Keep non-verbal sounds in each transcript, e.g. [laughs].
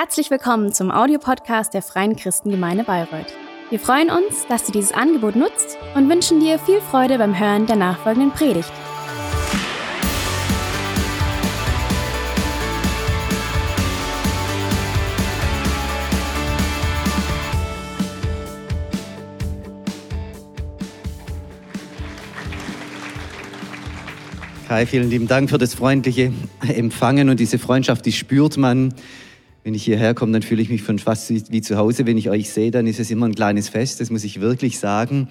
Herzlich willkommen zum Audiopodcast der Freien Christengemeinde Bayreuth. Wir freuen uns, dass du dieses Angebot nutzt und wünschen dir viel Freude beim Hören der nachfolgenden Predigt. Kai, vielen lieben Dank für das freundliche Empfangen und diese Freundschaft, die spürt man wenn ich hierher komme, dann fühle ich mich schon fast wie zu Hause. Wenn ich euch sehe, dann ist es immer ein kleines Fest, das muss ich wirklich sagen.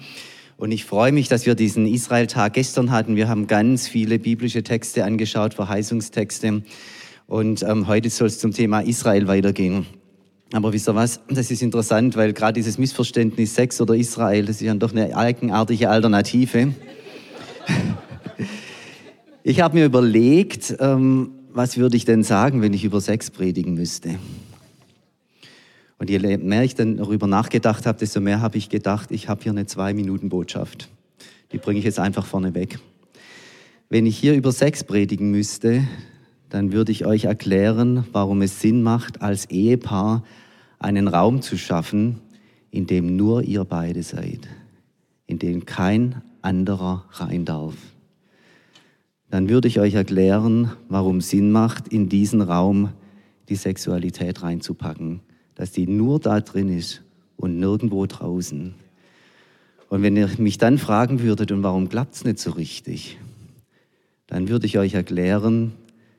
Und ich freue mich, dass wir diesen Israel-Tag gestern hatten. Wir haben ganz viele biblische Texte angeschaut, Verheißungstexte. Und ähm, heute soll es zum Thema Israel weitergehen. Aber wisst ihr was? Das ist interessant, weil gerade dieses Missverständnis Sex oder Israel, das ist ja doch eine eigenartige Alternative. [laughs] Ich habe mir überlegt, ähm, was würde ich denn sagen, wenn ich über Sex predigen müsste? Und je mehr ich dann darüber nachgedacht habe, desto mehr habe ich gedacht, ich habe hier eine Zwei-Minuten-Botschaft. Die bringe ich jetzt einfach vorne weg. Wenn ich hier über Sex predigen müsste, dann würde ich euch erklären, warum es Sinn macht, als Ehepaar einen Raum zu schaffen, in dem nur ihr beide seid, in dem kein anderer rein darf dann würde ich euch erklären, warum Sinn macht, in diesen Raum die Sexualität reinzupacken, dass die nur da drin ist und nirgendwo draußen. Und wenn ihr mich dann fragen würdet, und warum klappt es nicht so richtig, dann würde ich euch erklären,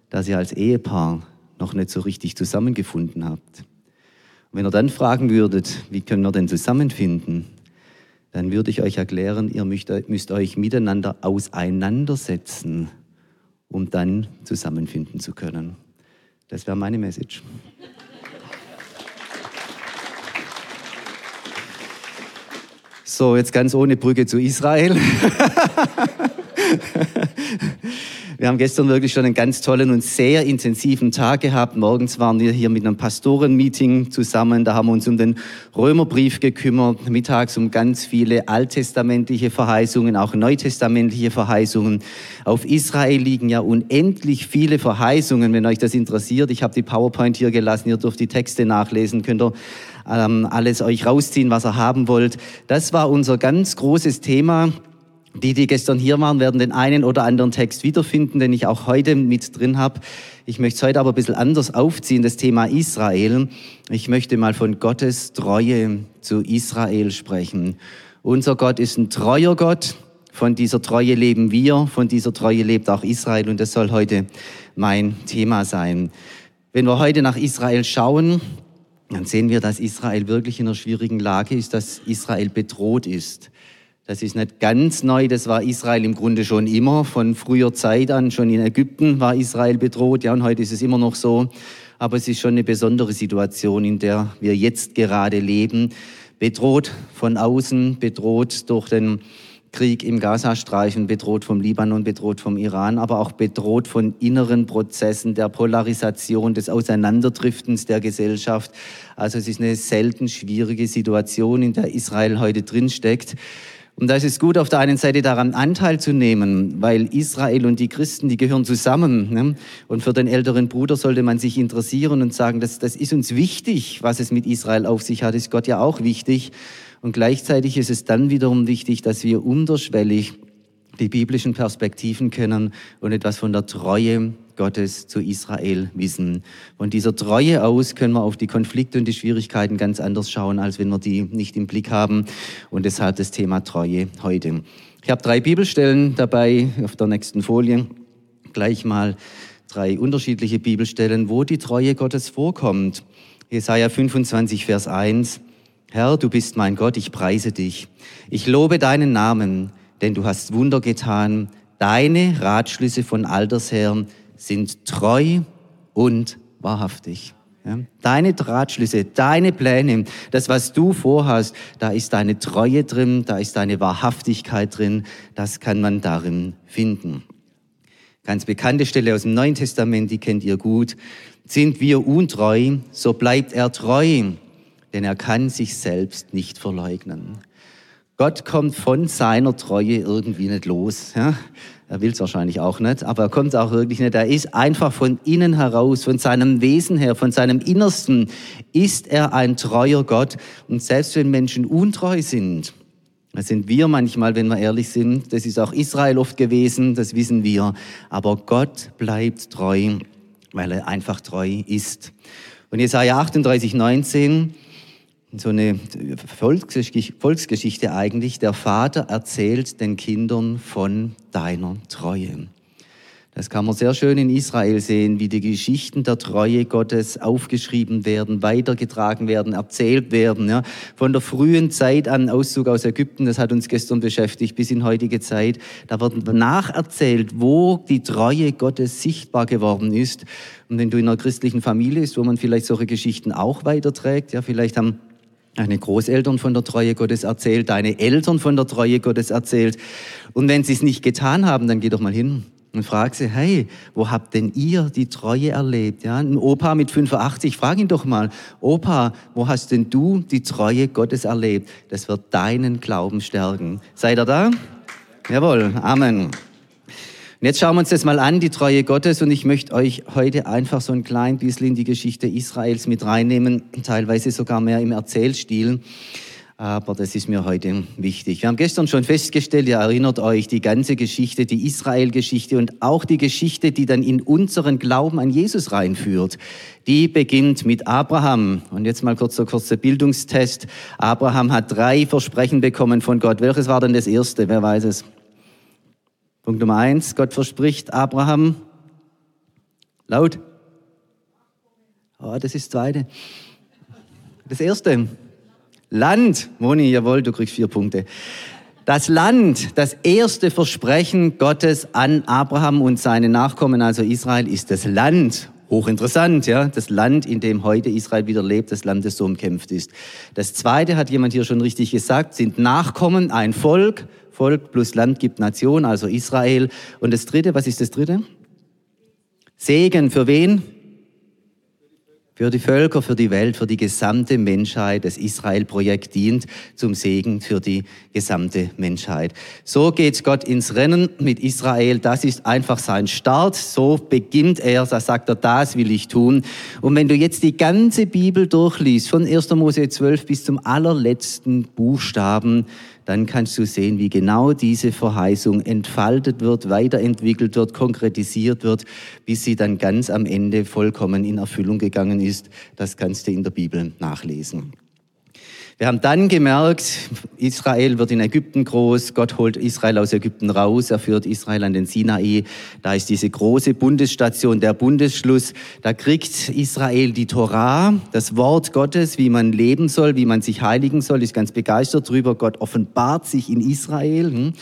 dass ihr als Ehepaar noch nicht so richtig zusammengefunden habt. Und wenn ihr dann fragen würdet, wie können wir denn zusammenfinden, dann würde ich euch erklären, ihr müsst, müsst euch miteinander auseinandersetzen um dann zusammenfinden zu können. Das wäre meine Message. So, jetzt ganz ohne Brücke zu Israel. [laughs] Wir haben gestern wirklich schon einen ganz tollen und sehr intensiven Tag gehabt. Morgens waren wir hier mit einem Pastorenmeeting zusammen. Da haben wir uns um den Römerbrief gekümmert. Mittags um ganz viele alttestamentliche Verheißungen, auch neutestamentliche Verheißungen. Auf Israel liegen ja unendlich viele Verheißungen, wenn euch das interessiert. Ich habe die PowerPoint hier gelassen. Ihr dürft die Texte nachlesen. Könnt ihr ähm, alles euch rausziehen, was ihr haben wollt. Das war unser ganz großes Thema die, die gestern hier waren, werden den einen oder anderen Text wiederfinden, den ich auch heute mit drin habe. Ich möchte es heute aber ein bisschen anders aufziehen, das Thema Israel. Ich möchte mal von Gottes Treue zu Israel sprechen. Unser Gott ist ein treuer Gott. Von dieser Treue leben wir, von dieser Treue lebt auch Israel und das soll heute mein Thema sein. Wenn wir heute nach Israel schauen, dann sehen wir, dass Israel wirklich in einer schwierigen Lage ist, dass Israel bedroht ist. Das ist nicht ganz neu, das war Israel im Grunde schon immer. Von früher Zeit an, schon in Ägypten war Israel bedroht, ja, und heute ist es immer noch so. Aber es ist schon eine besondere Situation, in der wir jetzt gerade leben. Bedroht von außen, bedroht durch den Krieg im Gazastreifen, bedroht vom Libanon, bedroht vom Iran, aber auch bedroht von inneren Prozessen der Polarisation, des Auseinanderdriftens der Gesellschaft. Also es ist eine selten schwierige Situation, in der Israel heute drinsteckt. Und da ist es gut, auf der einen Seite daran Anteil zu nehmen, weil Israel und die Christen, die gehören zusammen. Ne? Und für den älteren Bruder sollte man sich interessieren und sagen, das, das ist uns wichtig, was es mit Israel auf sich hat, ist Gott ja auch wichtig. Und gleichzeitig ist es dann wiederum wichtig, dass wir unterschwellig die biblischen Perspektiven kennen und etwas von der Treue Gottes zu Israel wissen. Von dieser Treue aus können wir auf die Konflikte und die Schwierigkeiten ganz anders schauen, als wenn wir die nicht im Blick haben. Und deshalb das Thema Treue heute. Ich habe drei Bibelstellen dabei auf der nächsten Folie. Gleich mal drei unterschiedliche Bibelstellen, wo die Treue Gottes vorkommt. Jesaja 25, Vers 1. Herr, du bist mein Gott, ich preise dich. Ich lobe deinen Namen, denn du hast Wunder getan. Deine Ratschlüsse von Alters her sind treu und wahrhaftig. Deine Ratschlüsse, deine Pläne, das, was du vorhast, da ist deine Treue drin, da ist deine Wahrhaftigkeit drin, das kann man darin finden. Ganz bekannte Stelle aus dem Neuen Testament, die kennt ihr gut. Sind wir untreu, so bleibt er treu, denn er kann sich selbst nicht verleugnen. Gott kommt von seiner Treue irgendwie nicht los. Ja? Er will es wahrscheinlich auch nicht, aber er kommt auch wirklich nicht. Er ist einfach von innen heraus, von seinem Wesen her, von seinem Innersten, ist er ein treuer Gott. Und selbst wenn Menschen untreu sind, das sind wir manchmal, wenn wir ehrlich sind. Das ist auch Israel oft gewesen, das wissen wir. Aber Gott bleibt treu, weil er einfach treu ist. Und Jesaja 38, 19, so eine Volksgeschichte eigentlich. Der Vater erzählt den Kindern von deiner Treue. Das kann man sehr schön in Israel sehen, wie die Geschichten der Treue Gottes aufgeschrieben werden, weitergetragen werden, erzählt werden. Ja. Von der frühen Zeit an, Auszug aus Ägypten, das hat uns gestern beschäftigt, bis in heutige Zeit. Da wird nacherzählt, wo die Treue Gottes sichtbar geworden ist. Und wenn du in einer christlichen Familie bist, wo man vielleicht solche Geschichten auch weiterträgt, ja, vielleicht haben deine Großeltern von der Treue Gottes erzählt, deine Eltern von der Treue Gottes erzählt. Und wenn sie es nicht getan haben, dann geh doch mal hin und frag sie, hey, wo habt denn ihr die Treue erlebt? Ja, ein Opa mit 85, frag ihn doch mal, Opa, wo hast denn du die Treue Gottes erlebt? Das wird deinen Glauben stärken. Seid ihr da? Jawohl, Amen. Und jetzt schauen wir uns das mal an, die Treue Gottes. Und ich möchte euch heute einfach so ein klein bisschen in die Geschichte Israels mit reinnehmen, teilweise sogar mehr im Erzählstil aber das ist mir heute wichtig. Wir haben gestern schon festgestellt, ihr erinnert euch, die ganze Geschichte, die Israel-Geschichte und auch die Geschichte, die dann in unseren Glauben an Jesus reinführt, die beginnt mit Abraham. Und jetzt mal kurz so kurzer Bildungstest. Abraham hat drei Versprechen bekommen von Gott. Welches war denn das erste? Wer weiß es? Punkt Nummer eins. Gott verspricht Abraham laut. Oh, das ist das zweite. Das erste. Land, Moni, jawohl, du kriegst vier Punkte. Das Land, das erste Versprechen Gottes an Abraham und seine Nachkommen, also Israel, ist das Land. Hochinteressant, ja. Das Land, in dem heute Israel wieder lebt, das Land, das so umkämpft ist. Das zweite hat jemand hier schon richtig gesagt, sind Nachkommen, ein Volk. Volk plus Land gibt Nation, also Israel. Und das dritte, was ist das dritte? Segen für wen? für die Völker, für die Welt, für die gesamte Menschheit. Das Israel-Projekt dient zum Segen für die gesamte Menschheit. So geht Gott ins Rennen mit Israel. Das ist einfach sein Start. So beginnt er. Da sagt er, das will ich tun. Und wenn du jetzt die ganze Bibel durchliest, von 1. Mose 12 bis zum allerletzten Buchstaben, dann kannst du sehen, wie genau diese Verheißung entfaltet wird, weiterentwickelt wird, konkretisiert wird, bis sie dann ganz am Ende vollkommen in Erfüllung gegangen ist. Das kannst du in der Bibel nachlesen. Wir haben dann gemerkt, Israel wird in Ägypten groß, Gott holt Israel aus Ägypten raus, er führt Israel an den Sinai, da ist diese große Bundesstation, der Bundesschluss, da kriegt Israel die Torah, das Wort Gottes, wie man leben soll, wie man sich heiligen soll, ist ganz begeistert drüber, Gott offenbart sich in Israel hm?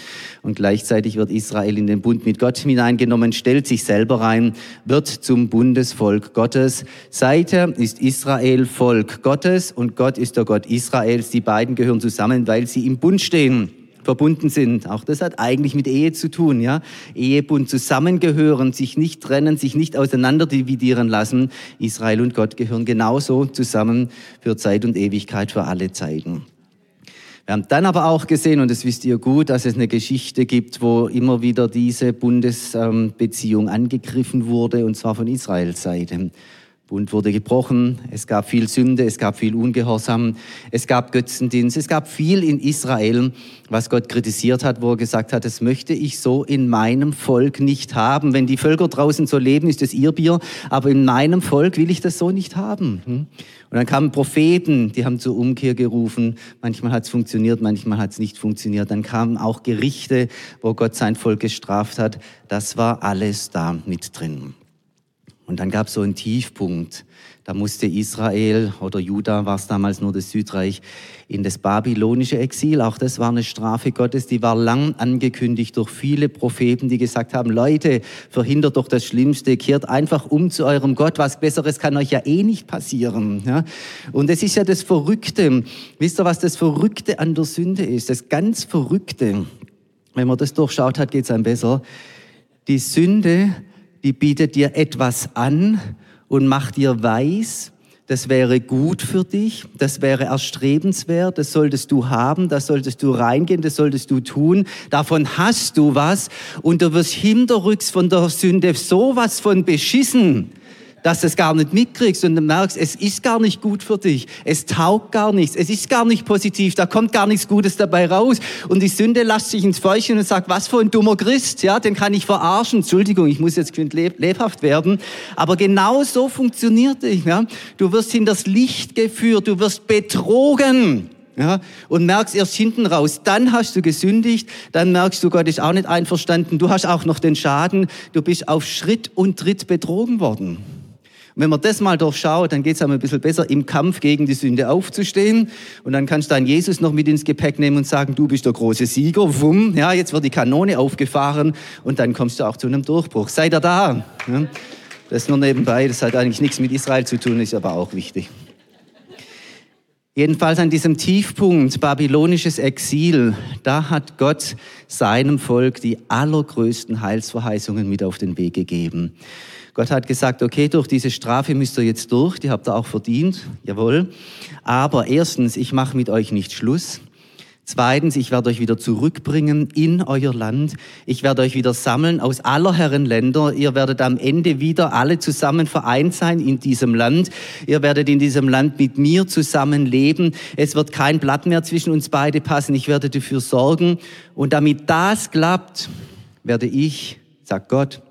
und gleichzeitig wird Israel in den Bund mit Gott hineingenommen, stellt sich selber rein, wird zum Bundesvolk Gottes. Seither ist Israel Volk Gottes und Gott ist der Gott Israel Israels. Die beiden gehören zusammen, weil sie im Bund stehen verbunden sind. Auch das hat eigentlich mit Ehe zu tun, ja. Ehebund zusammengehören, sich nicht trennen, sich nicht auseinander dividieren lassen. Israel und Gott gehören genauso zusammen für Zeit und Ewigkeit, für alle Zeiten. Wir haben dann aber auch gesehen, und das wisst ihr gut, dass es eine Geschichte gibt, wo immer wieder diese Bundesbeziehung angegriffen wurde, und zwar von Israels Seite. Bund wurde gebrochen, es gab viel Sünde, es gab viel Ungehorsam, es gab Götzendienst, es gab viel in Israel, was Gott kritisiert hat, wo er gesagt hat, das möchte ich so in meinem Volk nicht haben. Wenn die Völker draußen so leben, ist es ihr Bier, aber in meinem Volk will ich das so nicht haben. Hm? Und dann kamen Propheten, die haben zur Umkehr gerufen. Manchmal hat es funktioniert, manchmal hat es nicht funktioniert. Dann kamen auch Gerichte, wo Gott sein Volk gestraft hat. Das war alles da mit drin. Und dann gab es so einen Tiefpunkt. Da musste Israel oder Juda war es damals nur das Südreich in das babylonische Exil. Auch das war eine Strafe Gottes, die war lang angekündigt durch viele Propheten, die gesagt haben, Leute, verhindert doch das Schlimmste, kehrt einfach um zu eurem Gott, was Besseres kann euch ja eh nicht passieren. Ja? Und es ist ja das Verrückte. Wisst ihr, was das Verrückte an der Sünde ist? Das ganz Verrückte. Wenn man das durchschaut hat, geht es einem besser. Die Sünde die bietet dir etwas an und macht dir weiß, das wäre gut für dich, das wäre erstrebenswert, das solltest du haben, das solltest du reingehen, das solltest du tun, davon hast du was und du wirst hinterrücks von der Sünde sowas von beschissen, dass du es gar nicht mitkriegst und du merkst, es ist gar nicht gut für dich. Es taugt gar nichts. Es ist gar nicht positiv. Da kommt gar nichts Gutes dabei raus. Und die Sünde lasst sich ins Fäuschen und sagt, was für ein dummer Christ. Ja, den kann ich verarschen. Entschuldigung, ich muss jetzt lebhaft werden. Aber genau so funktioniert es. Ja. Du wirst hinters Licht geführt. Du wirst betrogen. Ja, und merkst erst hinten raus, dann hast du gesündigt, dann merkst du, Gott ist auch nicht einverstanden, du hast auch noch den Schaden, du bist auf Schritt und Tritt betrogen worden wenn man das mal durchschaut, dann geht es einem ein bisschen besser, im Kampf gegen die Sünde aufzustehen. Und dann kannst du dann Jesus noch mit ins Gepäck nehmen und sagen, du bist der große Sieger. Wumm, ja, jetzt wird die Kanone aufgefahren und dann kommst du auch zu einem Durchbruch. Seid ihr da? Ja, das nur nebenbei, das hat eigentlich nichts mit Israel zu tun, ist aber auch wichtig. Jedenfalls an diesem Tiefpunkt babylonisches Exil, da hat Gott seinem Volk die allergrößten Heilsverheißungen mit auf den Weg gegeben. Gott hat gesagt, okay, durch diese Strafe müsst ihr jetzt durch, die habt ihr auch verdient, jawohl. Aber erstens, ich mache mit euch nicht Schluss. Zweitens, ich werde euch wieder zurückbringen in euer Land. Ich werde euch wieder sammeln aus aller Herren Länder. Ihr werdet am Ende wieder alle zusammen vereint sein in diesem Land. Ihr werdet in diesem Land mit mir zusammen leben. Es wird kein Blatt mehr zwischen uns beide passen. Ich werde dafür sorgen. Und damit das klappt, werde ich, sagt Gott,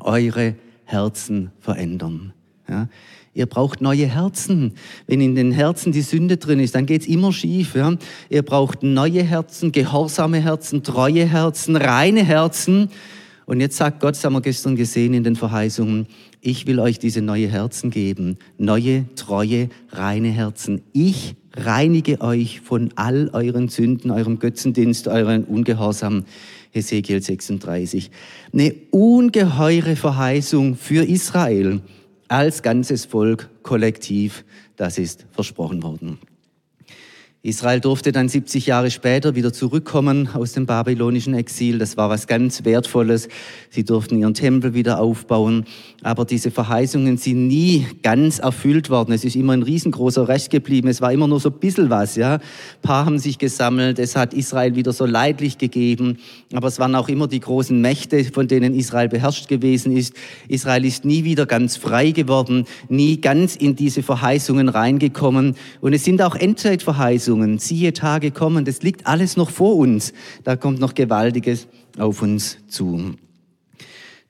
eure Herzen verändern. Ja? Ihr braucht neue Herzen. Wenn in den Herzen die Sünde drin ist, dann geht's immer schief. Ja? Ihr braucht neue Herzen, gehorsame Herzen, treue Herzen, reine Herzen. Und jetzt sagt Gott, das haben wir gestern gesehen in den Verheißungen, ich will euch diese neue Herzen geben. Neue, treue, reine Herzen. Ich reinige euch von all euren Sünden, eurem Götzendienst, euren Ungehorsam. Hesekiel 36. Eine ungeheure Verheißung für Israel als ganzes Volk kollektiv, das ist versprochen worden. Israel durfte dann 70 Jahre später wieder zurückkommen aus dem babylonischen Exil. Das war was ganz Wertvolles. Sie durften ihren Tempel wieder aufbauen. Aber diese Verheißungen sind nie ganz erfüllt worden. Es ist immer ein riesengroßer Rest geblieben. Es war immer nur so ein bisschen was, ja. Ein paar haben sich gesammelt. Es hat Israel wieder so leidlich gegeben. Aber es waren auch immer die großen Mächte, von denen Israel beherrscht gewesen ist. Israel ist nie wieder ganz frei geworden, nie ganz in diese Verheißungen reingekommen. Und es sind auch Endzeitverheißungen. Verheißungen, siehe Tage kommen, das liegt alles noch vor uns. Da kommt noch Gewaltiges auf uns zu.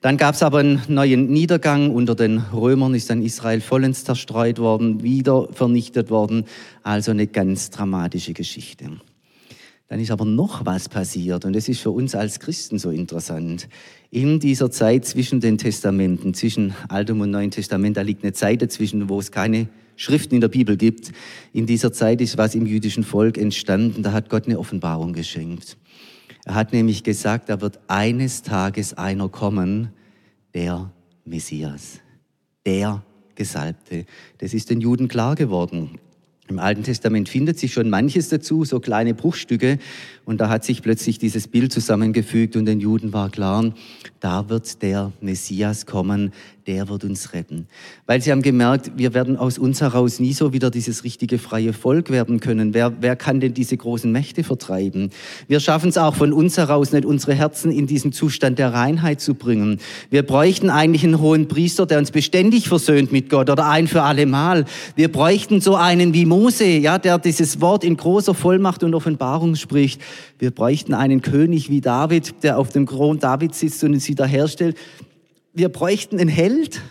Dann gab es aber einen neuen Niedergang. Unter den Römern ist dann Israel vollends zerstreut worden, wieder vernichtet worden. Also eine ganz dramatische Geschichte. Dann ist aber noch was passiert und das ist für uns als Christen so interessant. In dieser Zeit zwischen den Testamenten, zwischen Altem und Neuen Testament, da liegt eine Zeit dazwischen, wo es keine Schriften in der Bibel gibt. In dieser Zeit ist was im jüdischen Volk entstanden. Da hat Gott eine Offenbarung geschenkt. Er hat nämlich gesagt, da wird eines Tages einer kommen, der Messias, der Gesalbte. Das ist den Juden klar geworden. Im Alten Testament findet sich schon manches dazu, so kleine Bruchstücke. Und da hat sich plötzlich dieses Bild zusammengefügt und den Juden war klar, da wird der Messias kommen, der wird uns retten. Weil sie haben gemerkt, wir werden aus uns heraus nie so wieder dieses richtige freie Volk werden können. Wer, wer kann denn diese großen Mächte vertreiben? Wir schaffen es auch von uns heraus nicht, unsere Herzen in diesen Zustand der Reinheit zu bringen. Wir bräuchten eigentlich einen hohen Priester, der uns beständig versöhnt mit Gott oder ein für alle Mal. Wir bräuchten so einen wie Mose, ja, der dieses Wort in großer Vollmacht und Offenbarung spricht. Wir bräuchten einen König wie David, der auf dem Thron David sitzt und uns wiederherstellt wir bräuchten einen Held,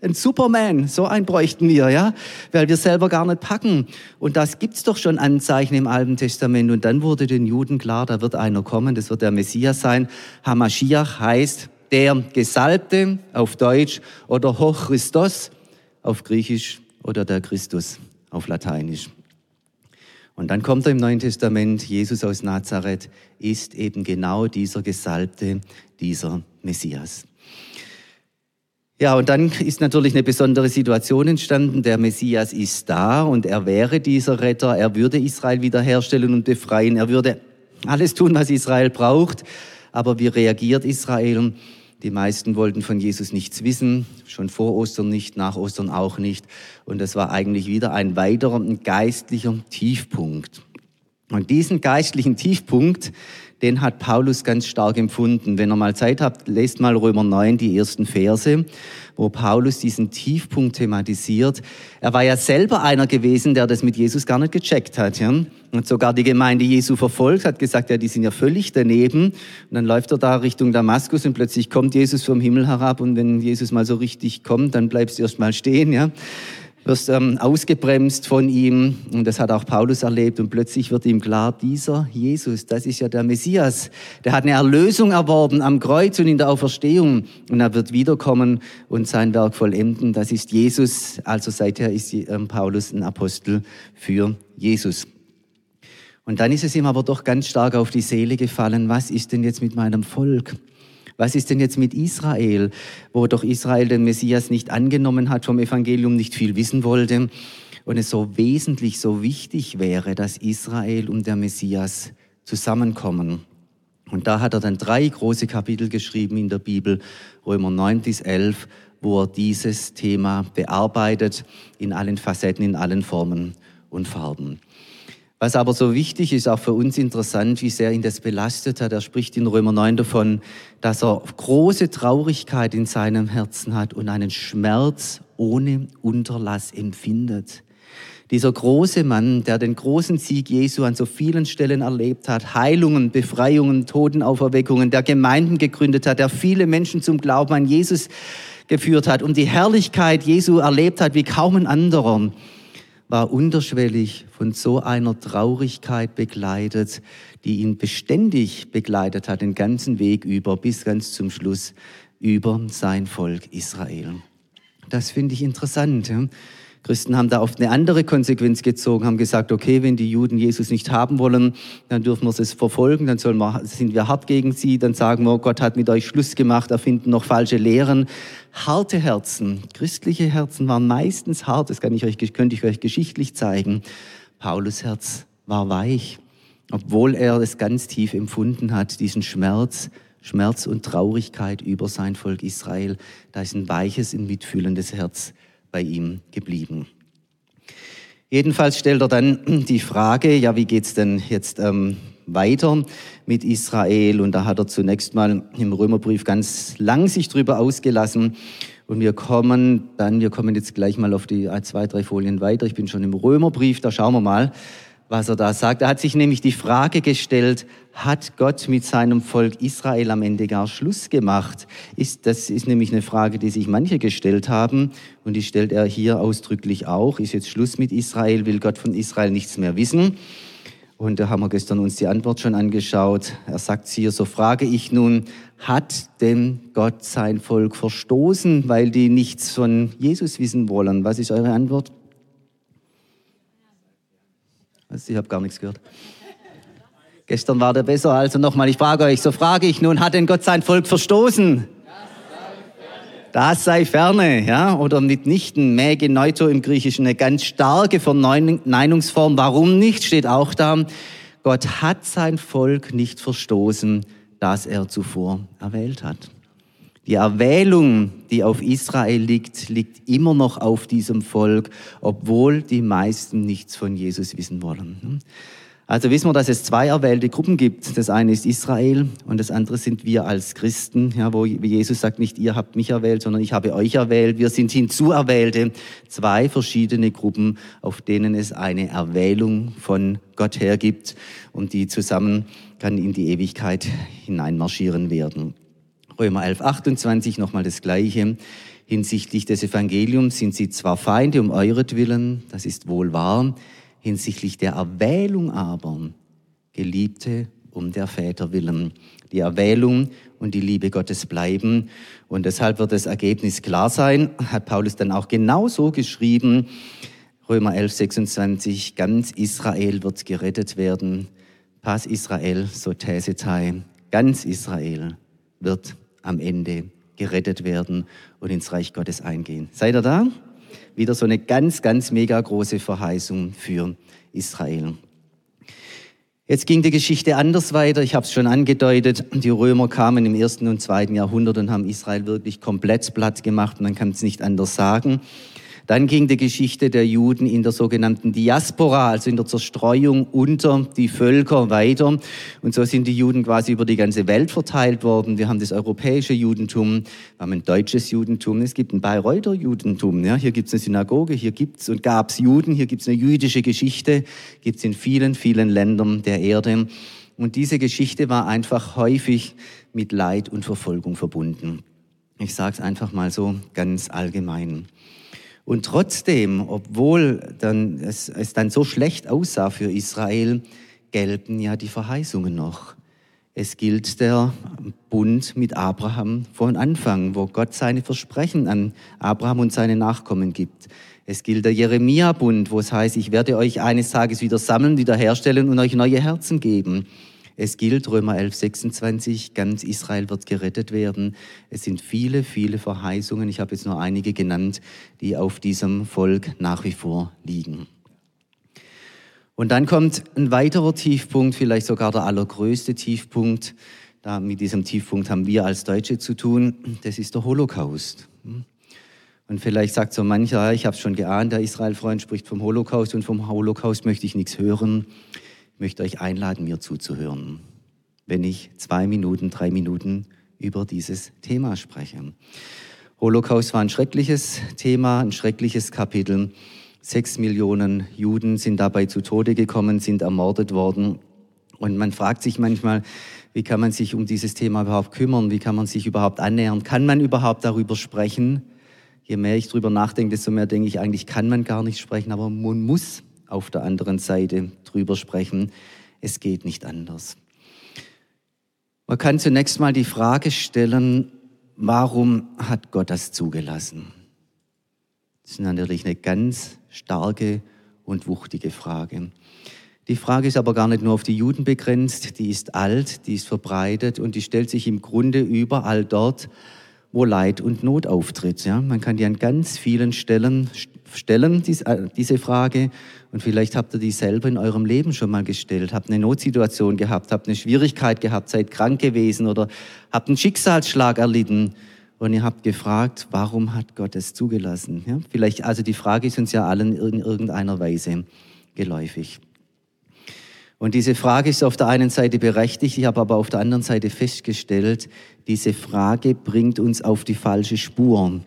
ein Superman, so einen bräuchten wir, ja, weil wir selber gar nicht packen. Und das gibt's doch schon Anzeichen im Alten Testament. Und dann wurde den Juden klar, da wird einer kommen, das wird der Messias sein. Hamashiach heißt der Gesalbte auf Deutsch oder Hoch auf Griechisch oder der Christus auf Lateinisch. Und dann kommt er im Neuen Testament, Jesus aus Nazareth ist eben genau dieser Gesalbte, dieser Messias. Ja, und dann ist natürlich eine besondere Situation entstanden. Der Messias ist da und er wäre dieser Retter. Er würde Israel wiederherstellen und befreien. Er würde alles tun, was Israel braucht. Aber wie reagiert Israel? Die meisten wollten von Jesus nichts wissen, schon vor Ostern nicht, nach Ostern auch nicht. Und das war eigentlich wieder ein weiterer geistlicher Tiefpunkt. Und diesen geistlichen Tiefpunkt, den hat Paulus ganz stark empfunden. Wenn ihr mal Zeit habt, lest mal Römer 9, die ersten Verse, wo Paulus diesen Tiefpunkt thematisiert. Er war ja selber einer gewesen, der das mit Jesus gar nicht gecheckt hat. Ja? Und sogar die Gemeinde Jesu verfolgt, hat gesagt, ja, die sind ja völlig daneben. Und dann läuft er da Richtung Damaskus und plötzlich kommt Jesus vom Himmel herab. Und wenn Jesus mal so richtig kommt, dann bleibst du erst mal stehen. Ja? Wirst ähm, ausgebremst von ihm. Und das hat auch Paulus erlebt. Und plötzlich wird ihm klar, dieser Jesus, das ist ja der Messias. Der hat eine Erlösung erworben am Kreuz und in der Auferstehung. Und er wird wiederkommen und sein Werk vollenden. Das ist Jesus. Also seither ist ähm, Paulus ein Apostel für Jesus. Und dann ist es ihm aber doch ganz stark auf die Seele gefallen, was ist denn jetzt mit meinem Volk? Was ist denn jetzt mit Israel, wo doch Israel den Messias nicht angenommen hat, vom Evangelium nicht viel wissen wollte und es so wesentlich, so wichtig wäre, dass Israel und der Messias zusammenkommen. Und da hat er dann drei große Kapitel geschrieben in der Bibel, Römer 9 bis 11, wo er dieses Thema bearbeitet in allen Facetten, in allen Formen und Farben. Was aber so wichtig ist, auch für uns interessant, wie sehr ihn das belastet hat. Er spricht in Römer 9 davon, dass er große Traurigkeit in seinem Herzen hat und einen Schmerz ohne Unterlass empfindet. Dieser große Mann, der den großen Sieg Jesu an so vielen Stellen erlebt hat, Heilungen, Befreiungen, Totenauferweckungen, der Gemeinden gegründet hat, der viele Menschen zum Glauben an Jesus geführt hat und die Herrlichkeit Jesu erlebt hat wie kaum ein anderer war unterschwellig von so einer Traurigkeit begleitet, die ihn beständig begleitet hat, den ganzen Weg über, bis ganz zum Schluss über sein Volk Israel. Das finde ich interessant. Christen haben da oft eine andere Konsequenz gezogen, haben gesagt, okay, wenn die Juden Jesus nicht haben wollen, dann dürfen wir es verfolgen, dann sollen wir, sind wir hart gegen sie, dann sagen wir, Gott hat mit euch Schluss gemacht, erfinden noch falsche Lehren. Harte Herzen, christliche Herzen waren meistens hart, das kann ich euch, könnte ich euch geschichtlich zeigen. Paulus Herz war weich, obwohl er es ganz tief empfunden hat, diesen Schmerz, Schmerz und Traurigkeit über sein Volk Israel. Da ist ein weiches und mitfühlendes Herz bei ihm geblieben. Jedenfalls stellt er dann die Frage, ja, wie geht's denn jetzt ähm, weiter mit Israel? Und da hat er zunächst mal im Römerbrief ganz lang sich drüber ausgelassen. Und wir kommen dann, wir kommen jetzt gleich mal auf die zwei, drei Folien weiter. Ich bin schon im Römerbrief, da schauen wir mal, was er da sagt. Er hat sich nämlich die Frage gestellt, hat Gott mit seinem Volk Israel am Ende gar Schluss gemacht? Ist, das ist nämlich eine Frage, die sich manche gestellt haben und die stellt er hier ausdrücklich auch. Ist jetzt Schluss mit Israel? Will Gott von Israel nichts mehr wissen? Und da haben wir gestern uns die Antwort schon angeschaut. Er sagt hier, so frage ich nun, hat denn Gott sein Volk verstoßen, weil die nichts von Jesus wissen wollen? Was ist eure Antwort? Ich habe gar nichts gehört. Gestern war der besser, also nochmal, ich frage euch, so frage ich nun, hat denn Gott sein Volk verstoßen? Das sei ferne, ja, oder mitnichten, mäge neuto im Griechischen, eine ganz starke Verneinungsform. Warum nicht, steht auch da. Gott hat sein Volk nicht verstoßen, das er zuvor erwählt hat. Die Erwählung, die auf Israel liegt, liegt immer noch auf diesem Volk, obwohl die meisten nichts von Jesus wissen wollen. Also wissen wir, dass es zwei erwählte Gruppen gibt. Das eine ist Israel und das andere sind wir als Christen, ja, wo Jesus sagt, nicht ihr habt mich erwählt, sondern ich habe euch erwählt. Wir sind hinzuerwählte. Zwei verschiedene Gruppen, auf denen es eine Erwählung von Gott her gibt und die zusammen kann in die Ewigkeit hineinmarschieren werden. Römer 11, 28 nochmal das Gleiche. Hinsichtlich des Evangeliums sind sie zwar Feinde um euretwillen, das ist wohl wahr, Hinsichtlich der Erwählung aber, Geliebte, um der Väter willen. Die Erwählung und die Liebe Gottes bleiben. Und deshalb wird das Ergebnis klar sein, hat Paulus dann auch genauso geschrieben. Römer 11, 26, ganz Israel wird gerettet werden. Pas Israel, so Sotesetai, ganz Israel wird am Ende gerettet werden und ins Reich Gottes eingehen. Seid ihr da? wieder so eine ganz, ganz mega große Verheißung für Israel. Jetzt ging die Geschichte anders weiter. Ich habe es schon angedeutet. Die Römer kamen im ersten und zweiten Jahrhundert und haben Israel wirklich komplett platt gemacht. Man kann es nicht anders sagen. Dann ging die Geschichte der Juden in der sogenannten Diaspora, also in der Zerstreuung unter die Völker weiter. Und so sind die Juden quasi über die ganze Welt verteilt worden. Wir haben das europäische Judentum, wir haben ein deutsches Judentum, es gibt ein Bayreuther Judentum. Ja, hier gibt es eine Synagoge, hier gibt es und gab es Juden, hier gibt es eine jüdische Geschichte, gibt es in vielen, vielen Ländern der Erde. Und diese Geschichte war einfach häufig mit Leid und Verfolgung verbunden. Ich sage es einfach mal so ganz allgemein. Und trotzdem, obwohl dann es, es dann so schlecht aussah für Israel, gelten ja die Verheißungen noch. Es gilt der Bund mit Abraham von Anfang, wo Gott seine Versprechen an Abraham und seine Nachkommen gibt. Es gilt der Jeremia-Bund, wo es heißt, ich werde euch eines Tages wieder sammeln, wiederherstellen und euch neue Herzen geben. Es gilt Römer 11, 26, ganz Israel wird gerettet werden. Es sind viele, viele Verheißungen, ich habe jetzt nur einige genannt, die auf diesem Volk nach wie vor liegen. Und dann kommt ein weiterer Tiefpunkt, vielleicht sogar der allergrößte Tiefpunkt. Da mit diesem Tiefpunkt haben wir als Deutsche zu tun. Das ist der Holocaust. Und vielleicht sagt so mancher, ich habe es schon geahnt, der Israel-Freund spricht vom Holocaust und vom Holocaust möchte ich nichts hören möchte euch einladen, mir zuzuhören, wenn ich zwei Minuten, drei Minuten über dieses Thema spreche. Holocaust war ein schreckliches Thema, ein schreckliches Kapitel. Sechs Millionen Juden sind dabei zu Tode gekommen, sind ermordet worden. Und man fragt sich manchmal, wie kann man sich um dieses Thema überhaupt kümmern? Wie kann man sich überhaupt annähern? Kann man überhaupt darüber sprechen? Je mehr ich darüber nachdenke, desto mehr denke ich, eigentlich kann man gar nicht sprechen, aber man muss auf der anderen Seite drüber sprechen. Es geht nicht anders. Man kann zunächst mal die Frage stellen, warum hat Gott das zugelassen? Das ist natürlich eine ganz starke und wuchtige Frage. Die Frage ist aber gar nicht nur auf die Juden begrenzt, die ist alt, die ist verbreitet und die stellt sich im Grunde überall dort, wo Leid und Not auftritt. Ja? Man kann die an ganz vielen Stellen stellen, äh, diese Frage. Und vielleicht habt ihr die selber in eurem Leben schon mal gestellt, habt eine Notsituation gehabt, habt eine Schwierigkeit gehabt, seid krank gewesen oder habt einen Schicksalsschlag erlitten. Und ihr habt gefragt, warum hat Gott es zugelassen? Ja? Vielleicht, also die Frage ist uns ja allen in irgendeiner Weise geläufig. Und diese Frage ist auf der einen Seite berechtigt, ich habe aber auf der anderen Seite festgestellt, diese Frage bringt uns auf die falsche Spur.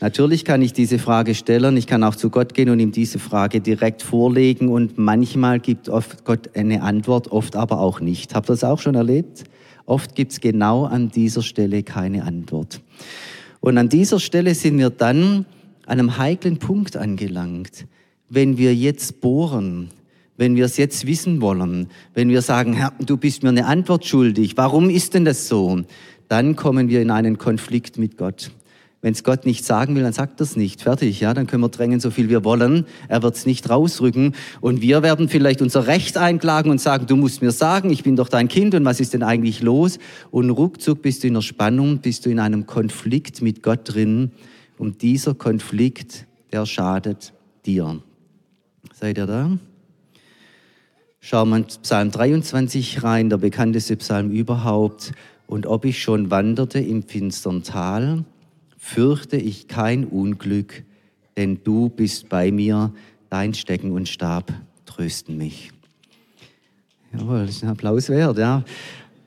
Natürlich kann ich diese Frage stellen, ich kann auch zu Gott gehen und ihm diese Frage direkt vorlegen und manchmal gibt oft Gott eine Antwort, oft aber auch nicht. Habt ihr das auch schon erlebt? Oft gibt es genau an dieser Stelle keine Antwort. Und an dieser Stelle sind wir dann an einem heiklen Punkt angelangt. Wenn wir jetzt bohren, wenn wir es jetzt wissen wollen, wenn wir sagen, Herr, du bist mir eine Antwort schuldig, warum ist denn das so? Dann kommen wir in einen Konflikt mit Gott. Wenn es Gott nicht sagen will, dann sagt er nicht. Fertig, ja, dann können wir drängen, so viel wir wollen. Er wird es nicht rausrücken. Und wir werden vielleicht unser Recht einklagen und sagen, du musst mir sagen, ich bin doch dein Kind und was ist denn eigentlich los? Und ruckzuck bist du in der Spannung, bist du in einem Konflikt mit Gott drin. Und dieser Konflikt, der schadet dir. Seid ihr da? Schauen wir in Psalm 23 rein, der bekannteste Psalm überhaupt. Und ob ich schon wanderte im finstern Tal, fürchte ich kein Unglück, denn du bist bei mir, dein Stecken und Stab trösten mich. Jawohl, das ist ein Applaus wert, ja.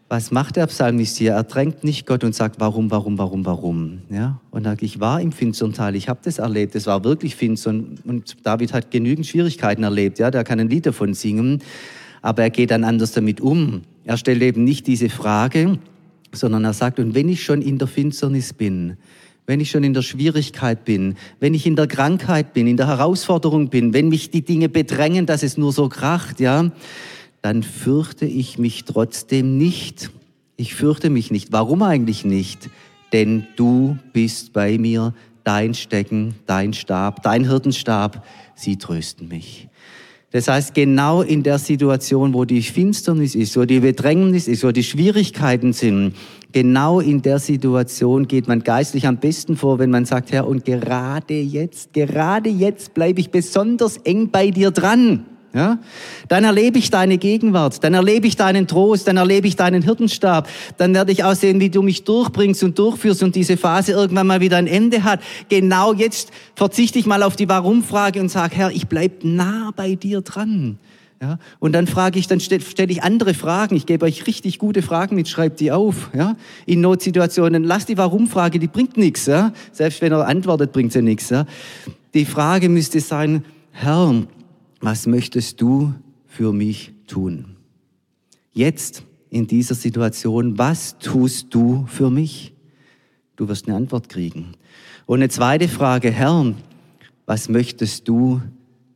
Was macht der Psalmist hier? Er drängt nicht Gott und sagt, warum, warum, warum, warum. Ja? Und sagt, ich war im finstern Tal, ich habe das erlebt, es war wirklich finster. Und David hat genügend Schwierigkeiten erlebt, ja? der kann ein Lied davon singen. Aber er geht dann anders damit um. Er stellt eben nicht diese Frage, sondern er sagt, und wenn ich schon in der Finsternis bin, wenn ich schon in der Schwierigkeit bin, wenn ich in der Krankheit bin, in der Herausforderung bin, wenn mich die Dinge bedrängen, dass es nur so kracht, ja, dann fürchte ich mich trotzdem nicht. Ich fürchte mich nicht. Warum eigentlich nicht? Denn du bist bei mir, dein Stecken, dein Stab, dein Hirtenstab, sie trösten mich. Das heißt, genau in der Situation, wo die Finsternis ist, wo die Bedrängnis ist, wo die Schwierigkeiten sind, genau in der Situation geht man geistlich am besten vor, wenn man sagt, Herr, und gerade jetzt, gerade jetzt bleibe ich besonders eng bei dir dran. Ja? Dann erlebe ich deine Gegenwart, dann erlebe ich deinen Trost, dann erlebe ich deinen Hirtenstab, dann werde ich auch sehen, wie du mich durchbringst und durchführst und diese Phase irgendwann mal wieder ein Ende hat. Genau jetzt verzichte ich mal auf die Warum-Frage und sage, Herr, ich bleib nah bei dir dran. Ja, und dann frage ich, dann stelle stell ich andere Fragen. Ich gebe euch richtig gute Fragen mit, schreibt die auf. Ja, in Notsituationen. Lasst die Warum-Frage, die bringt nichts. Ja, selbst wenn er antwortet, bringt sie nichts. Ja, die Frage müsste sein, Herr, was möchtest du für mich tun? Jetzt in dieser Situation, was tust du für mich? Du wirst eine Antwort kriegen. Und eine zweite Frage, Herr, was möchtest du,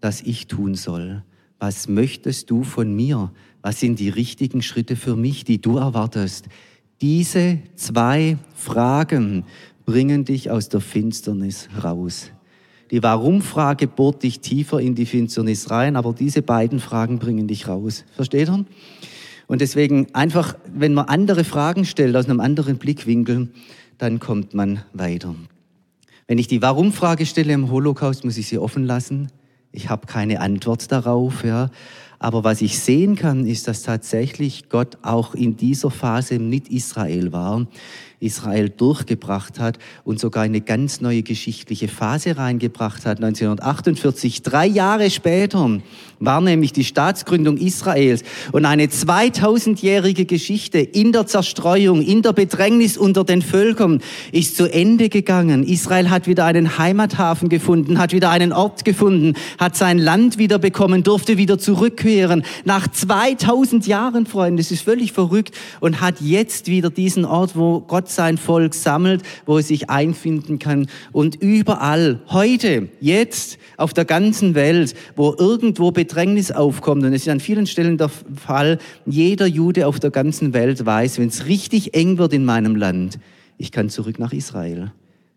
dass ich tun soll? Was möchtest du von mir? Was sind die richtigen Schritte für mich, die du erwartest? Diese zwei Fragen bringen dich aus der Finsternis raus. Die Warum-Frage bohrt dich tiefer in die Finsternis rein, aber diese beiden Fragen bringen dich raus. Versteht ihr? Und deswegen einfach, wenn man andere Fragen stellt aus einem anderen Blickwinkel, dann kommt man weiter. Wenn ich die Warum-Frage stelle im Holocaust, muss ich sie offen lassen. Ich habe keine Antwort darauf, ja. Aber was ich sehen kann, ist, dass tatsächlich Gott auch in dieser Phase mit Israel war. Israel durchgebracht hat und sogar eine ganz neue geschichtliche Phase reingebracht hat. 1948, drei Jahre später, war nämlich die Staatsgründung Israels und eine 2000-jährige Geschichte in der Zerstreuung, in der Bedrängnis unter den Völkern ist zu Ende gegangen. Israel hat wieder einen Heimathafen gefunden, hat wieder einen Ort gefunden, hat sein Land wieder bekommen, durfte wieder zurückkehren. Nach 2000 Jahren, Freunde, das ist völlig verrückt und hat jetzt wieder diesen Ort, wo Gott sein Volk sammelt, wo es sich einfinden kann und überall, heute, jetzt, auf der ganzen Welt, wo irgendwo Bedrängnis aufkommt, und es ist an vielen Stellen der Fall, jeder Jude auf der ganzen Welt weiß, wenn es richtig eng wird in meinem Land, ich kann zurück nach Israel,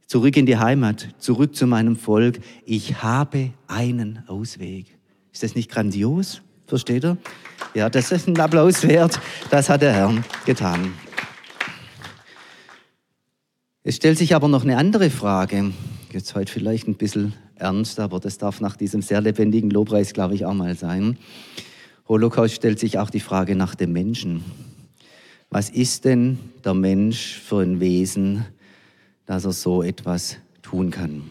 zurück in die Heimat, zurück zu meinem Volk. Ich habe einen Ausweg. Ist das nicht grandios? Versteht ihr? Ja, das ist ein Applaus wert. Das hat der Herr getan. Es stellt sich aber noch eine andere Frage. Jetzt heute vielleicht ein bisschen ernst, aber das darf nach diesem sehr lebendigen Lobpreis, glaube ich, auch mal sein. Holocaust stellt sich auch die Frage nach dem Menschen. Was ist denn der Mensch für ein Wesen, dass er so etwas tun kann?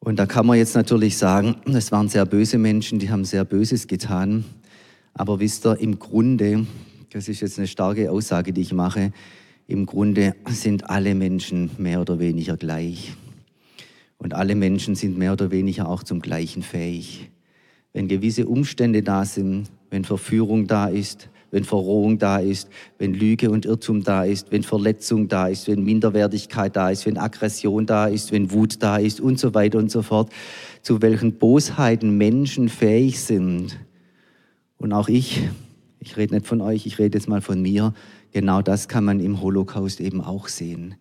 Und da kann man jetzt natürlich sagen, es waren sehr böse Menschen, die haben sehr Böses getan. Aber wisst ihr, im Grunde, das ist jetzt eine starke Aussage, die ich mache, im Grunde sind alle Menschen mehr oder weniger gleich. Und alle Menschen sind mehr oder weniger auch zum Gleichen fähig. Wenn gewisse Umstände da sind, wenn Verführung da ist, wenn Verrohung da ist, wenn Lüge und Irrtum da ist, wenn Verletzung da ist, wenn Minderwertigkeit da ist, wenn Aggression da ist, wenn Wut da ist und so weiter und so fort, zu welchen Bosheiten Menschen fähig sind. Und auch ich, ich rede nicht von euch, ich rede jetzt mal von mir, Genau das kann man im Holocaust eben auch sehen.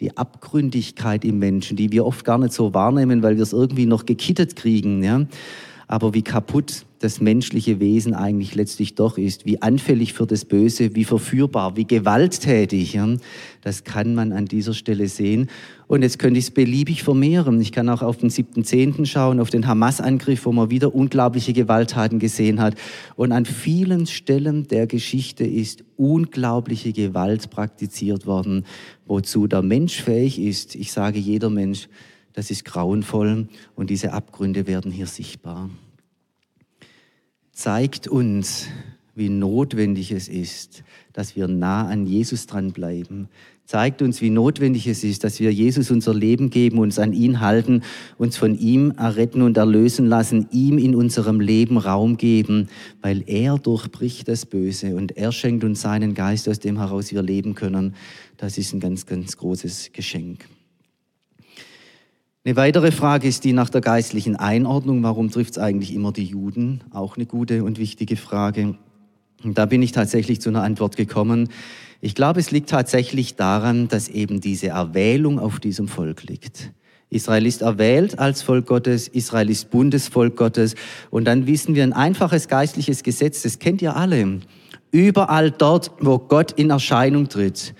Die Abgründigkeit im Menschen, die wir oft gar nicht so wahrnehmen, weil wir es irgendwie noch gekittet kriegen. Ja? Aber wie kaputt das menschliche Wesen eigentlich letztlich doch ist, wie anfällig für das Böse, wie verführbar, wie gewalttätig. Das kann man an dieser Stelle sehen. Und jetzt könnte ich es beliebig vermehren. Ich kann auch auf den 7.10. schauen, auf den Hamas-Angriff, wo man wieder unglaubliche Gewalttaten gesehen hat. Und an vielen Stellen der Geschichte ist unglaubliche Gewalt praktiziert worden, wozu der Mensch fähig ist. Ich sage jeder Mensch, das ist grauenvoll und diese Abgründe werden hier sichtbar. Zeigt uns, wie notwendig es ist, dass wir nah an Jesus dranbleiben. Zeigt uns, wie notwendig es ist, dass wir Jesus unser Leben geben, uns an ihn halten, uns von ihm erretten und erlösen lassen, ihm in unserem Leben Raum geben, weil er durchbricht das Böse und er schenkt uns seinen Geist, aus dem heraus wir leben können. Das ist ein ganz, ganz großes Geschenk. Eine weitere Frage ist die nach der geistlichen Einordnung. Warum trifft es eigentlich immer die Juden? Auch eine gute und wichtige Frage. Und da bin ich tatsächlich zu einer Antwort gekommen. Ich glaube, es liegt tatsächlich daran, dass eben diese Erwählung auf diesem Volk liegt. Israel ist erwählt als Volk Gottes, Israel ist Bundesvolk Gottes. Und dann wissen wir ein einfaches geistliches Gesetz, das kennt ihr alle. Überall dort, wo Gott in Erscheinung tritt,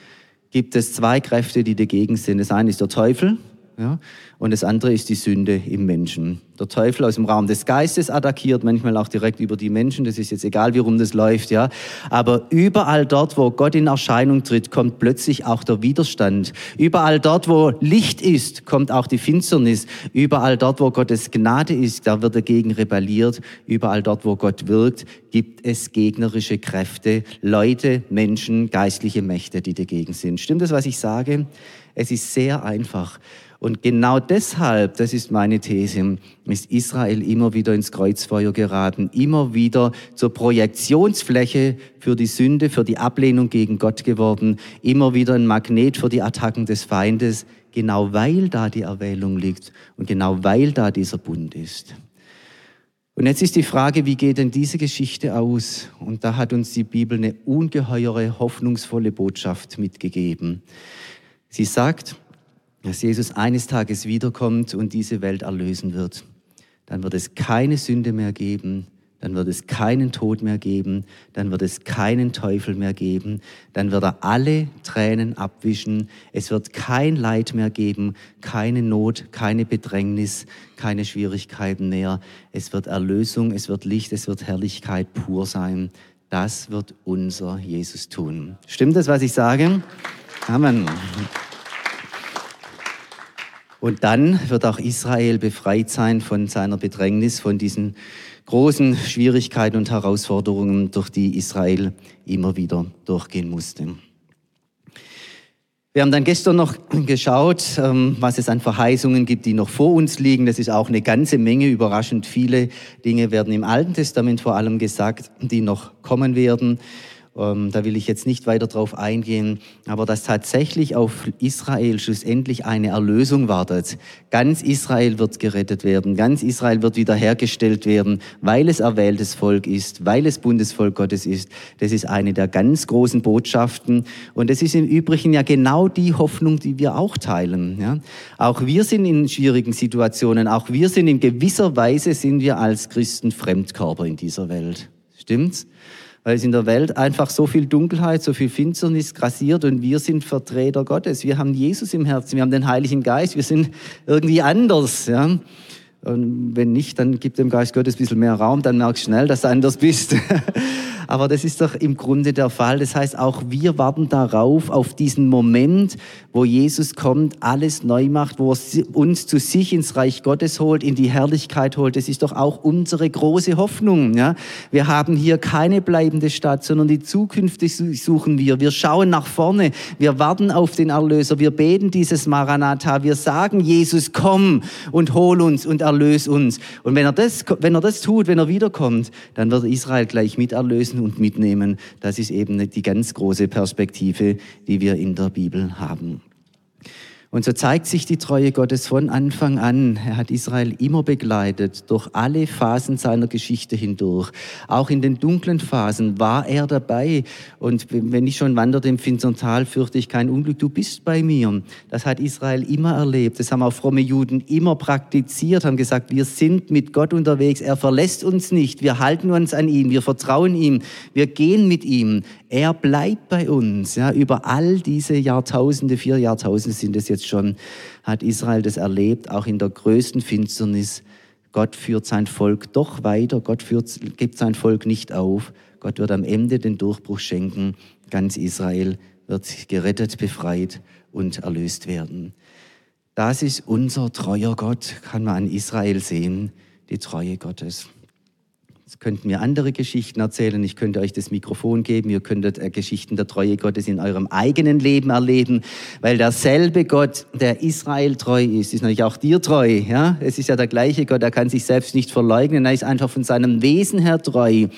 gibt es zwei Kräfte, die dagegen sind. Das eine ist der Teufel Ja? Und das andere ist die Sünde im Menschen. Der Teufel aus dem Raum des Geistes attackiert, manchmal auch direkt über die Menschen. Das ist jetzt egal, wie rum das läuft, ja. Aber überall dort, wo Gott in Erscheinung tritt, kommt plötzlich auch der Widerstand. Überall dort, wo Licht ist, kommt auch die Finsternis. Überall dort, wo Gottes Gnade ist, da wird dagegen rebelliert. Überall dort, wo Gott wirkt, gibt es gegnerische Kräfte, Leute, Menschen, geistliche Mächte, die dagegen sind. Stimmt das, was ich sage? Es ist sehr einfach. Und genau deshalb, das ist meine These, ist Israel immer wieder ins Kreuzfeuer geraten, immer wieder zur Projektionsfläche für die Sünde, für die Ablehnung gegen Gott geworden, immer wieder ein Magnet für die Attacken des Feindes, genau weil da die Erwählung liegt und genau weil da dieser Bund ist. Und jetzt ist die Frage, wie geht denn diese Geschichte aus? Und da hat uns die Bibel eine ungeheure, hoffnungsvolle Botschaft mitgegeben. Sie sagt, dass Jesus eines Tages wiederkommt und diese Welt erlösen wird. Dann wird es keine Sünde mehr geben, dann wird es keinen Tod mehr geben, dann wird es keinen Teufel mehr geben, dann wird er alle Tränen abwischen, es wird kein Leid mehr geben, keine Not, keine Bedrängnis, keine Schwierigkeiten mehr. Es wird Erlösung, es wird Licht, es wird Herrlichkeit pur sein. Das wird unser Jesus tun. Stimmt das, was ich sage? Amen. Und dann wird auch Israel befreit sein von seiner Bedrängnis, von diesen großen Schwierigkeiten und Herausforderungen, durch die Israel immer wieder durchgehen musste. Wir haben dann gestern noch geschaut, ähm, was es an Verheißungen gibt, die noch vor uns liegen. Das ist auch eine ganze Menge. Überraschend viele Dinge werden im Alten Testament vor allem gesagt, die noch kommen werden. Ähm, da will ich jetzt nicht weiter drauf eingehen, aber dass tatsächlich auf Israel schlussendlich eine Erlösung wartet. Ganz Israel wird gerettet werden, ganz Israel wird wiederhergestellt werden, weil es erwähltes Volk ist, weil es Bundesvolk Gottes ist. Das ist eine der ganz großen Botschaften und das ist im Übrigen ja genau die Hoffnung, die wir auch teilen. Ja? Auch wir sind in schwierigen Situationen, auch wir sind in gewisser Weise sind wir als Christen Fremdkörper in dieser Welt. Stimmt's? Weil es in der Welt einfach so viel Dunkelheit, so viel Finsternis grassiert und wir sind Vertreter Gottes. Wir haben Jesus im Herzen, wir haben den Heiligen Geist, wir sind irgendwie anders. Ja? Und wenn nicht, dann gibt dem Geist Gottes ein bisschen mehr Raum, dann merkst du schnell, dass du anders bist. [laughs] Aber das ist doch im Grunde der Fall. Das heißt, auch wir warten darauf, auf diesen Moment, wo Jesus kommt, alles neu macht, wo er uns zu sich ins Reich Gottes holt, in die Herrlichkeit holt. Das ist doch auch unsere große Hoffnung. Ja? Wir haben hier keine bleibende Stadt, sondern die Zukunft suchen wir. Wir schauen nach vorne. Wir warten auf den Erlöser. Wir beten dieses Maranatha. Wir sagen, Jesus, komm und hol uns und erlöse uns. Und wenn er das, wenn er das tut, wenn er wiederkommt, dann wird Israel gleich miterlösen und mitnehmen. Das ist eben die ganz große Perspektive, die wir in der Bibel haben. Und so zeigt sich die Treue Gottes von Anfang an. Er hat Israel immer begleitet, durch alle Phasen seiner Geschichte hindurch. Auch in den dunklen Phasen war er dabei. Und wenn ich schon wanderte im Finstern fürchte ich kein Unglück. Du bist bei mir. Das hat Israel immer erlebt. Das haben auch fromme Juden immer praktiziert, haben gesagt, wir sind mit Gott unterwegs. Er verlässt uns nicht. Wir halten uns an ihn. Wir vertrauen ihm. Wir gehen mit ihm. Er bleibt bei uns. Ja, über all diese Jahrtausende, vier Jahrtausende sind es jetzt schon, hat Israel das erlebt, auch in der größten Finsternis. Gott führt sein Volk doch weiter. Gott führt, gibt sein Volk nicht auf. Gott wird am Ende den Durchbruch schenken. Ganz Israel wird gerettet, befreit und erlöst werden. Das ist unser treuer Gott, kann man an Israel sehen, die Treue Gottes. Jetzt könnten mir andere Geschichten erzählen. Ich könnte euch das Mikrofon geben. Ihr könntet äh, Geschichten der Treue Gottes in eurem eigenen Leben erleben, weil derselbe Gott, der Israel treu ist, ist natürlich auch dir treu. Ja, es ist ja der gleiche Gott. Er kann sich selbst nicht verleugnen. Er ist einfach von seinem Wesen her treu.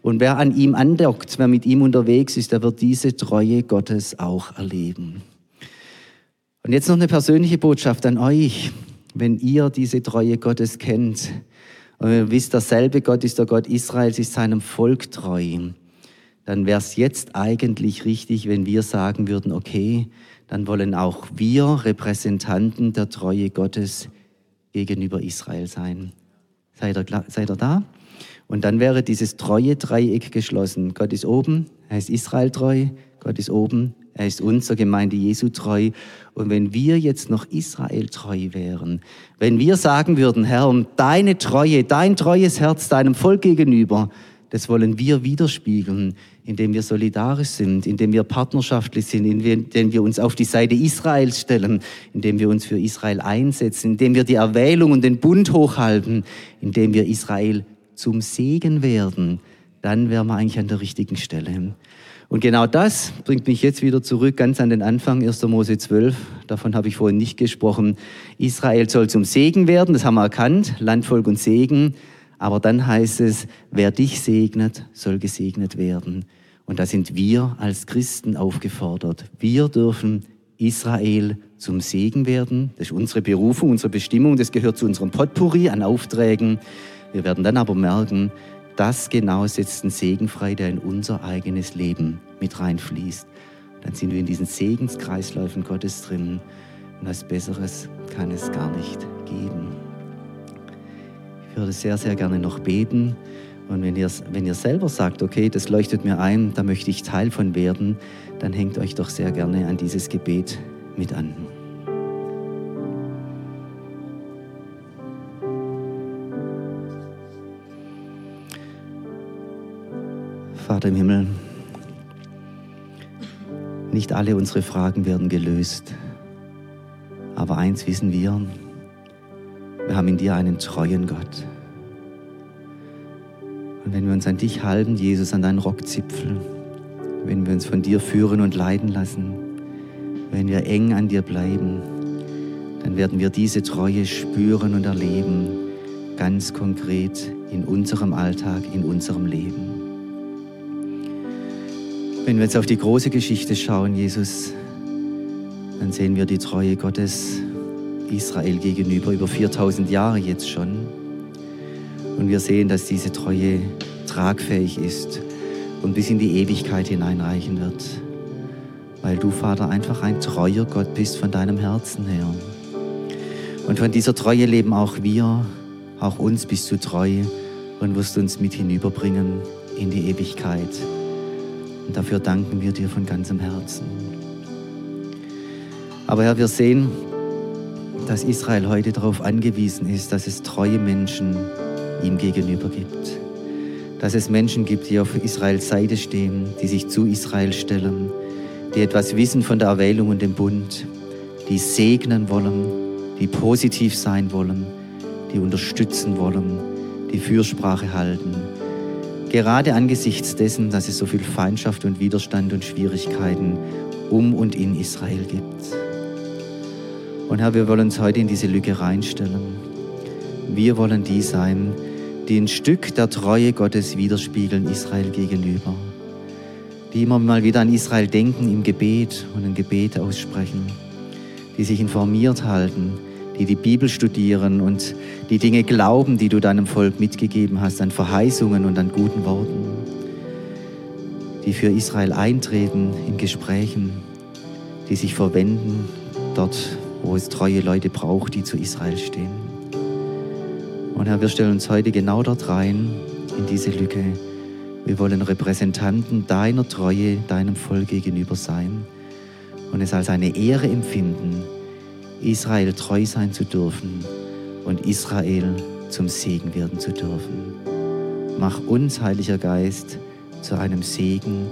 Und wer an ihm andockt, wer mit ihm unterwegs ist, der wird diese Treue Gottes auch erleben. Und jetzt noch eine persönliche Botschaft an euch. Wenn ihr diese Treue Gottes kennt, und ihr wisst, derselbe Gott ist der Gott Israels, ist seinem Volk treu. Dann wäre es jetzt eigentlich richtig, wenn wir sagen würden, okay, dann wollen auch wir Repräsentanten der Treue Gottes gegenüber Israel sein. Seid ihr, seid ihr da? Und dann wäre dieses treue Dreieck geschlossen. Gott ist oben, er ist Israel treu, Gott ist oben, er ist unser Gemeinde Jesu treu. Und wenn wir jetzt noch Israel treu wären, wenn wir sagen würden, Herr, deine Treue, dein treues Herz deinem Volk gegenüber, das wollen wir widerspiegeln, indem wir solidarisch sind, indem wir partnerschaftlich sind, indem wir uns auf die Seite Israels stellen, indem wir uns für Israel einsetzen, indem wir die Erwählung und den Bund hochhalten, indem wir Israel zum Segen werden, dann wären wir eigentlich an der richtigen Stelle. Und genau das bringt mich jetzt wieder zurück, ganz an den Anfang, 1. Mose 12. Davon habe ich vorhin nicht gesprochen. Israel soll zum Segen werden, das haben wir erkannt, Landvolk und Segen. Aber dann heißt es, wer dich segnet, soll gesegnet werden. Und da sind wir als Christen aufgefordert. Wir dürfen Israel zum Segen werden. Das ist unsere Berufung, unsere Bestimmung. Das gehört zu unserem Potpourri an Aufträgen. Wir werden dann aber merken, das genau setzt einen Segen frei, der in unser eigenes Leben mit reinfließt. Dann sind wir in diesen Segenskreisläufen Gottes drin. Und was Besseres kann es gar nicht geben würde sehr, sehr gerne noch beten. Und wenn ihr, wenn ihr selber sagt, okay, das leuchtet mir ein, da möchte ich Teil von werden, dann hängt euch doch sehr gerne an dieses Gebet mit an. Vater im Himmel, nicht alle unsere Fragen werden gelöst, aber eins wissen wir, wir haben in dir einen treuen Gott. Und wenn wir uns an dich halten, Jesus, an deinen Rockzipfel, wenn wir uns von dir führen und leiden lassen, wenn wir eng an dir bleiben, dann werden wir diese Treue spüren und erleben, ganz konkret in unserem Alltag, in unserem Leben. Wenn wir jetzt auf die große Geschichte schauen, Jesus, dann sehen wir die Treue Gottes Israel gegenüber, über 4000 Jahre jetzt schon. Und wir sehen, dass diese Treue tragfähig ist und bis in die Ewigkeit hineinreichen wird. Weil du, Vater, einfach ein treuer Gott bist von deinem Herzen her. Und von dieser Treue leben auch wir, auch uns bist du treu und wirst uns mit hinüberbringen in die Ewigkeit. Und dafür danken wir dir von ganzem Herzen. Aber Herr, wir sehen, dass Israel heute darauf angewiesen ist, dass es treue Menschen ihm gegenüber gibt. Dass es Menschen gibt, die auf Israels Seite stehen, die sich zu Israel stellen, die etwas wissen von der Erwählung und dem Bund, die segnen wollen, die positiv sein wollen, die unterstützen wollen, die Fürsprache halten. Gerade angesichts dessen, dass es so viel Feindschaft und Widerstand und Schwierigkeiten um und in Israel gibt. Und Herr, wir wollen uns heute in diese Lücke reinstellen. Wir wollen die sein, die ein Stück der Treue Gottes widerspiegeln Israel gegenüber. Die immer mal wieder an Israel denken im Gebet und ein Gebet aussprechen. Die sich informiert halten, die die Bibel studieren und die Dinge glauben, die du deinem Volk mitgegeben hast, an Verheißungen und an guten Worten. Die für Israel eintreten in Gesprächen, die sich verwenden dort, wo es treue Leute braucht, die zu Israel stehen. Und Herr, wir stellen uns heute genau dort rein, in diese Lücke. Wir wollen Repräsentanten deiner Treue, deinem Volk gegenüber sein und es als eine Ehre empfinden, Israel treu sein zu dürfen und Israel zum Segen werden zu dürfen. Mach uns, Heiliger Geist, zu einem Segen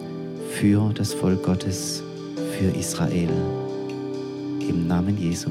für das Volk Gottes, für Israel. Im Namen Jesu.